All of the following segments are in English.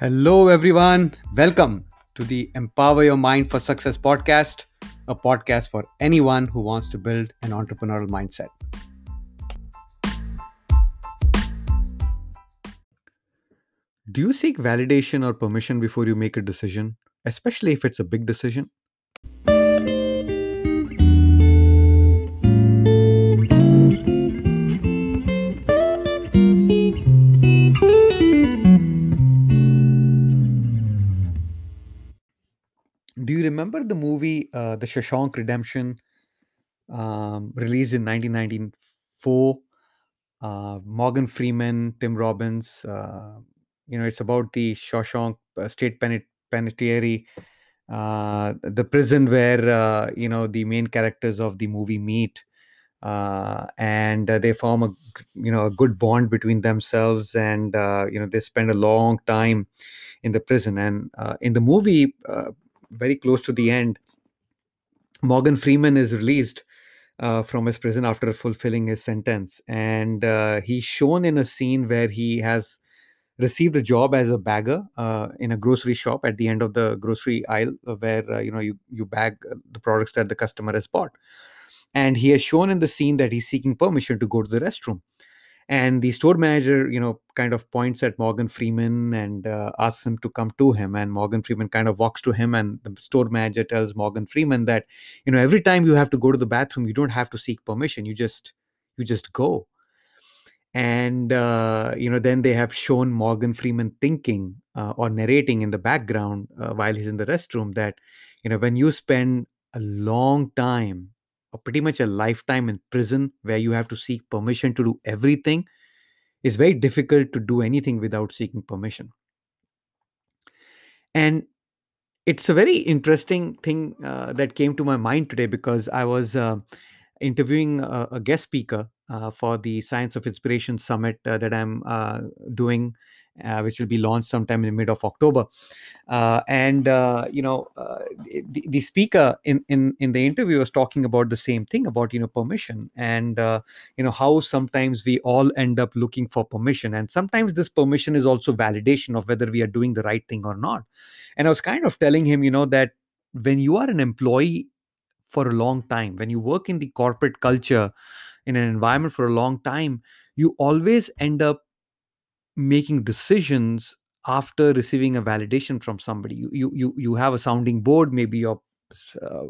Hello, everyone. Welcome to the Empower Your Mind for Success podcast, a podcast for anyone who wants to build an entrepreneurial mindset. Do you seek validation or permission before you make a decision, especially if it's a big decision? Remember the movie uh, The Shawshank Redemption, um, released in 1994? Uh, Morgan Freeman, Tim Robbins. Uh, you know, it's about the Shawshank uh, State Pen- Penitentiary, uh, the prison where uh, you know the main characters of the movie meet, and they form a you know a good bond between themselves, and you know they spend a long time in the prison. And in the movie, very close to the end, Morgan Freeman is released uh, from his prison after fulfilling his sentence. And uh, he's shown in a scene where he has received a job as a bagger uh, in a grocery shop at the end of the grocery aisle, uh, where uh, you know you you bag uh, the products that the customer has bought. And he has shown in the scene that he's seeking permission to go to the restroom and the store manager you know kind of points at morgan freeman and uh, asks him to come to him. And morgan freeman kind of walks to him and the store manager tells morgan freeman that you know every time you have to go to the bathroom you don't have to seek permission. You just you just go. And uh, you know then they have shown morgan freeman thinking uh, or narrating in the background uh, while he's in the restroom that you know when you spend a long time or pretty much a lifetime in prison where you have to seek permission to do everything it's very difficult to do anything without seeking permission. And it's a very interesting thing uh, that came to my mind today because i was uh, interviewing a, a guest speaker uh, for the Science of Inspiration Summit uh, that I'm uh, doing, uh, which will be launched sometime in the mid of October. Uh, and uh, you know, uh, the, the speaker in, in in the interview was talking about the same thing about you know permission and uh, you know how sometimes we all end up looking for permission, and sometimes this permission is also validation of whether we are doing the right thing or not. And I was kind of telling him, you know, that when you are an employee for a long time when you work in the corporate culture in an environment for a long time you always end up making decisions after receiving a validation from somebody. You you you, you have a sounding board maybe your uh,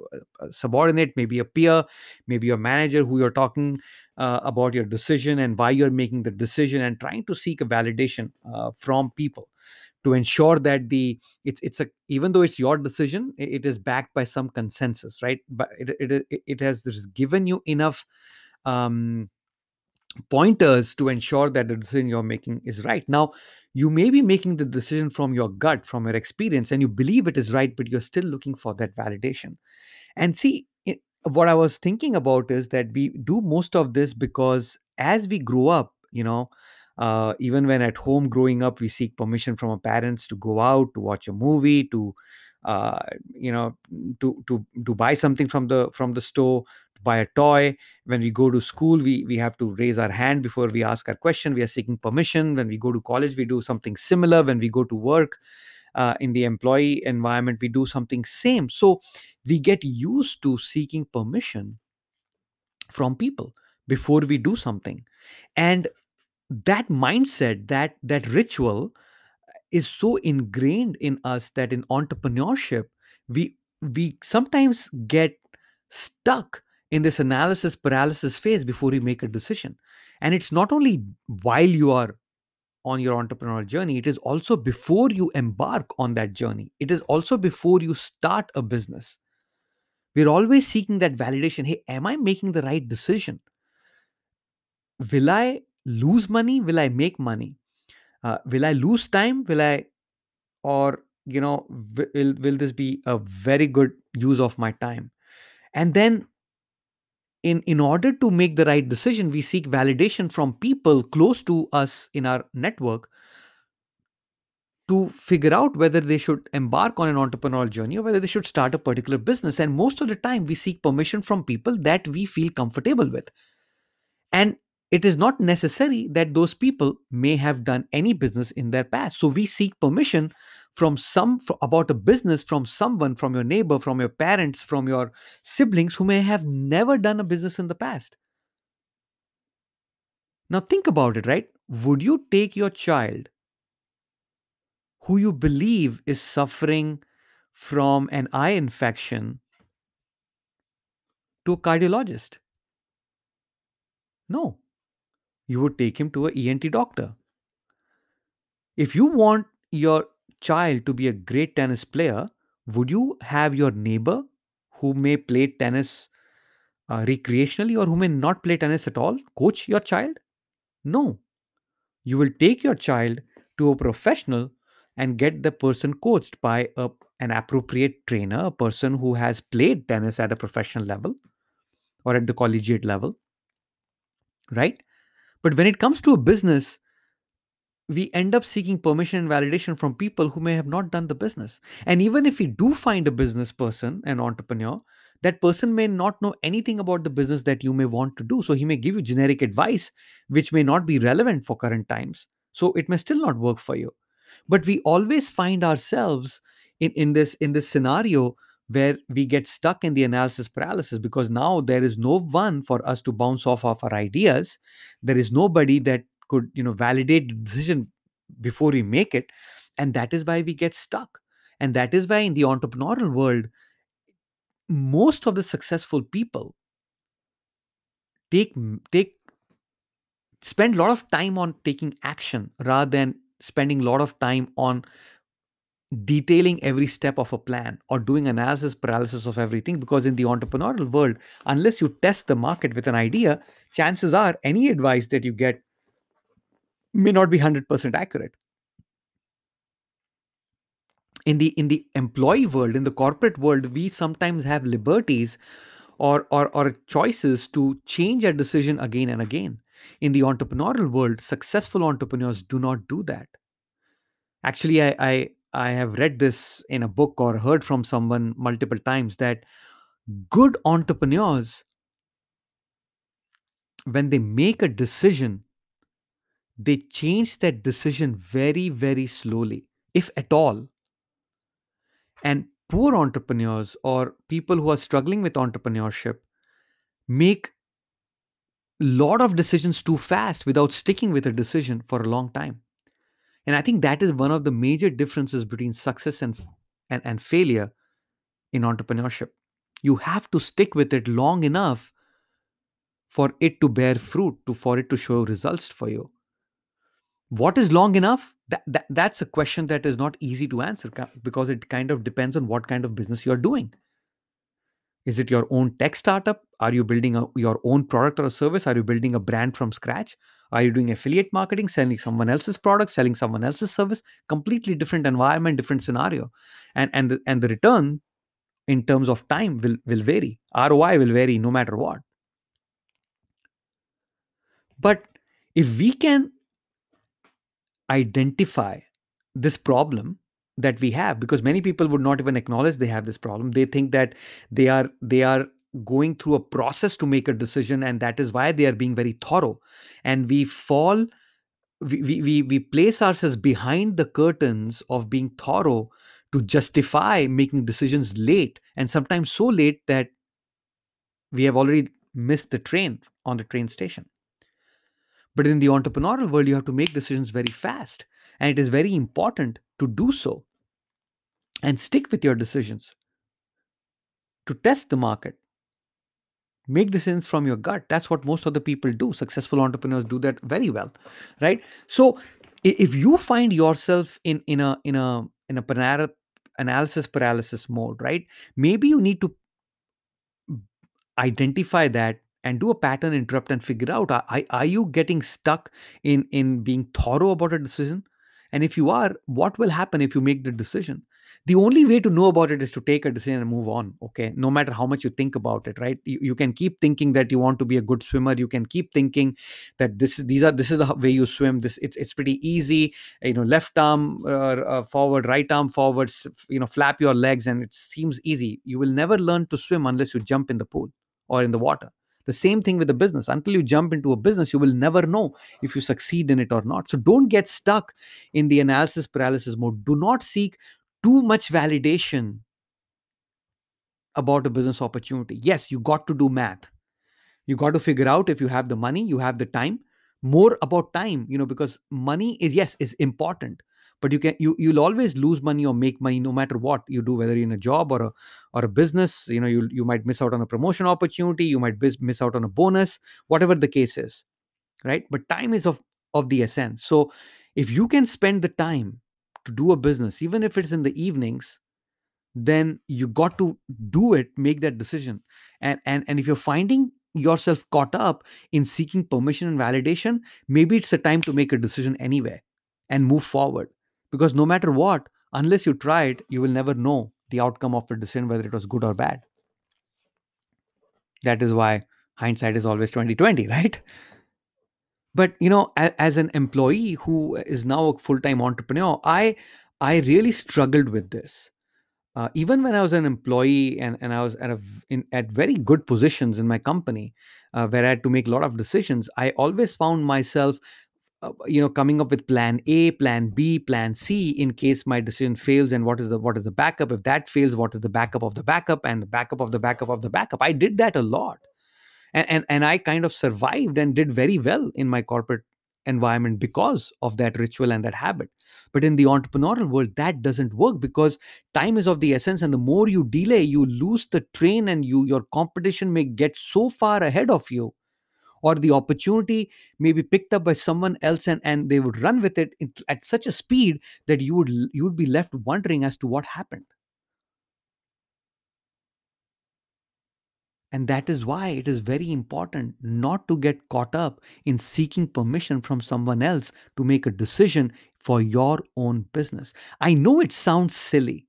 subordinate maybe a peer maybe your manager who you're talking uh, about your decision and why you're making the decision and trying to seek a validation uh, from people to ensure that the it's it's a even though it's your decision it is backed by some consensus right? But it it, it has it has given you enough um pointers to ensure that the decision you're making is right. Now you may be making the decision from your gut from your experience and you believe it is right but you're still looking for that validation. And see it, what i was thinking about is that we do most of this because as we grow up you know uh, even when at home growing up we seek permission from our parents to go out to watch a movie to uh, you know to to to buy something from the from the store to buy a toy. When we go to school we we have to raise our hand before we ask our question. We are seeking permission. When we go to college we do something similar. When we go to work uh, in the employee environment we do something same. So we get used to seeking permission from people before we do something. And that mindset that that ritual is so ingrained in us that in entrepreneurship we we sometimes get stuck in this analysis paralysis phase before you make a decision. And it's not only while you are on your entrepreneurial journey it is also before you embark on that journey. It is also before you start a business. We're always seeking that validation. Hey am i making the right decision? Will i lose money? Will i make money? Uh, will i lose time? Will i or you know will, will this be a very good use of my time? And then in in order to make the right decision we seek validation from people close to us in our network to figure out whether they should embark on an entrepreneurial journey or whether they should start a particular business and most of the time we seek permission from people that we feel comfortable with and it is not necessary that those people may have done any business in their past. So we seek permission from some about a business from someone, from your neighbor, from your parents, from your siblings who may have never done a business in the past. Now think about it, right? Would you take your child who you believe is suffering from an eye infection to a cardiologist? No, you would take him to a ENT doctor. If you want your child to be a great tennis player, would you have your neighbor who may play tennis uh, recreationally or who may not play tennis at all coach your child? No. You will take your child to a professional and get the person coached by a, an appropriate trainer, a person who has played tennis at a professional level or at the collegiate level, right? But when it comes to a business, we end up seeking permission and validation from people who may have not done the business. And even if we do find a business person, an entrepreneur, that person may not know anything about the business that you may want to do. So he may give you generic advice, which may not be relevant for current times. So it may still not work for you. But we always find ourselves in, in this in this scenario where we get stuck in the analysis paralysis because now there is no one for us to bounce off of our ideas. There is nobody that could you know validate the decision before we make it and that is why we get stuck. And that is why in the entrepreneurial world most of the successful people take take spend a lot of time on taking action rather than spending a lot of time on detailing every step of a plan or doing analysis paralysis of everything because in the entrepreneurial world unless you test the market with an idea chances are any advice that you get may not be 100% accurate. In the in the employee world in the corporate world we sometimes have liberties or or, or choices to change a decision again and again. In the entrepreneurial world successful entrepreneurs do not do that. Actually i i, I have read this in a book or heard from someone multiple times that good entrepreneurs when they make a decision they change that decision very very slowly if at all. And poor entrepreneurs or people who are struggling with entrepreneurship make a lot of decisions too fast without sticking with a decision for a long time. And i think that is one of the major differences between success and and, and failure in entrepreneurship. You have to stick with it long enough for it to bear fruit to for it to show results for you what is long enough? That, that that's a question that is not easy to answer because it kind of depends on what kind of business you're doing. Is it your own tech startup? Are you building a, your own product or a service? Are you building a brand from scratch? Are you doing affiliate marketing selling someone else's product selling someone else's service? Completely different environment different scenario. And and the, and the return in terms of time will will vary. Roi will vary no matter what. But if we can identify this problem that we have because many people would not even acknowledge they have this problem. They think that they are they are going through a process to make a decision and that is why they are being very thorough. And we fall we, we, we, place ourselves behind the curtains of being thorough to justify making decisions late and sometimes so late that we have already missed the train on the train station but in the entrepreneurial world, you have to make decisions very fast. And it is very important to do so and stick with your decisions to test the market. Make decisions from your gut. That's what most of the people do. Successful entrepreneurs do that very well, right? So if you find yourself in in a in a in a panara, analysis paralysis mode, right? Maybe you need to identify that and do a pattern interrupt and figure out are, are you getting stuck in in being thorough about a decision? And if you are what will happen if you make the decision? The only way to know about it is to take a decision and move on okay? No matter how much you think about it right? You, you can keep thinking that you want to be a good swimmer. You can keep thinking that this is these are this is the way you swim. This it's it's pretty easy you know left arm uh, uh, forward right arm forward you know flap your legs and it seems easy. You will never learn to swim unless you jump in the pool or in the water The same thing with the business. Until you jump into a business, you will never know if you succeed in it or not. So don't get stuck in the analysis paralysis mode. Do not seek too much validation about a business opportunity. Yes, you got to do math. You got to figure out if you have the money, you have the time. More about time, you know, because money is yes is important, but you can you you'll always lose money or make money no matter what you do, whether in a job or a or a business. You know, you you might miss out on a promotion opportunity, you might miss out on a bonus, whatever the case is, right? But time is of of the essence. So if you can spend the time to do a business, even if it's in the evenings, then you got to do it make that decision and and and if you're finding yourself caught up in seeking permission and validation maybe it's a time to make a decision anyway and move forward because no matter what unless you try it you will never know the outcome of a decision whether it was good or bad. That is why hindsight is always 2020 right? But you know as an employee who is now a full-time entrepreneur i i really struggled with this. Uh, even when I was an employee and, and I was at a, in, at very good positions in my company, uh, where I had to make a lot of decisions, I always found myself, uh, you know, coming up with plan A, plan B, plan C in case my decision fails. And what is the what is the backup? If that fails, what is the backup of the backup and the backup of the backup of the backup? I did that a lot, and and, and I kind of survived and did very well in my corporate environment because of that ritual and that habit. But in the entrepreneurial world, that doesn't work because time is of the essence. And the more you delay, you lose the train and you your competition may get so far ahead of you. Or the opportunity may be picked up by someone else and, and they would run with it at such a speed that you would you would be left wondering as to what happened. And that is why it is very important not to get caught up in seeking permission from someone else to make a decision for your own business. I know it sounds silly.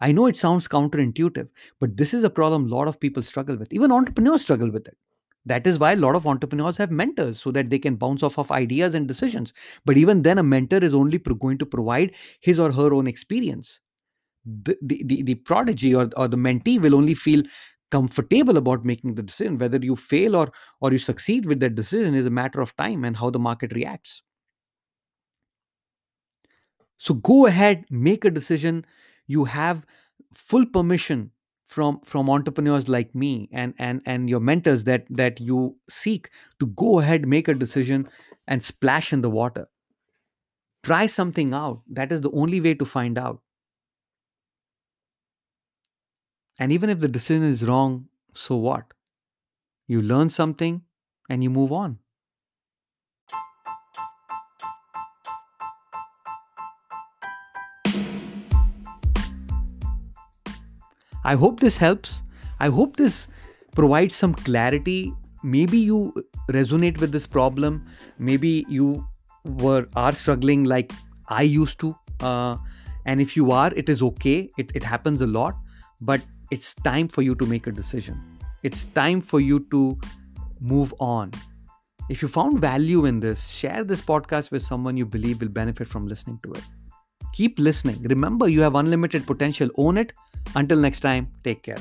I know it sounds counterintuitive, but this is a problem a lot of people struggle with. Even entrepreneurs struggle with it. That is why a lot of entrepreneurs have mentors so that they can bounce off of ideas and decisions. But even then, a mentor is only pro- going to provide his or her own experience. The, the, the, the prodigy or, or the mentee will only feel comfortable about making the decision whether you fail or or you succeed with that decision is a matter of time and how the market reacts so go ahead make a decision you have full permission from from entrepreneurs like me and and and your mentors that that you seek to go ahead make a decision and splash in the water try something out that is the only way to find out And even if the decision is wrong, so what? You learn something and you move on. I hope this helps. I hope this provides some clarity. Maybe you resonate with this problem. Maybe you were are struggling like I used to. Uh, and if you are, it is okay. It, it happens a lot. But it's time for you to make a decision. It's time for you to move on. If you found value in this, share this podcast with someone you believe will benefit from listening to it. Keep listening. Remember, you have unlimited potential. Own it. Until next time, take care.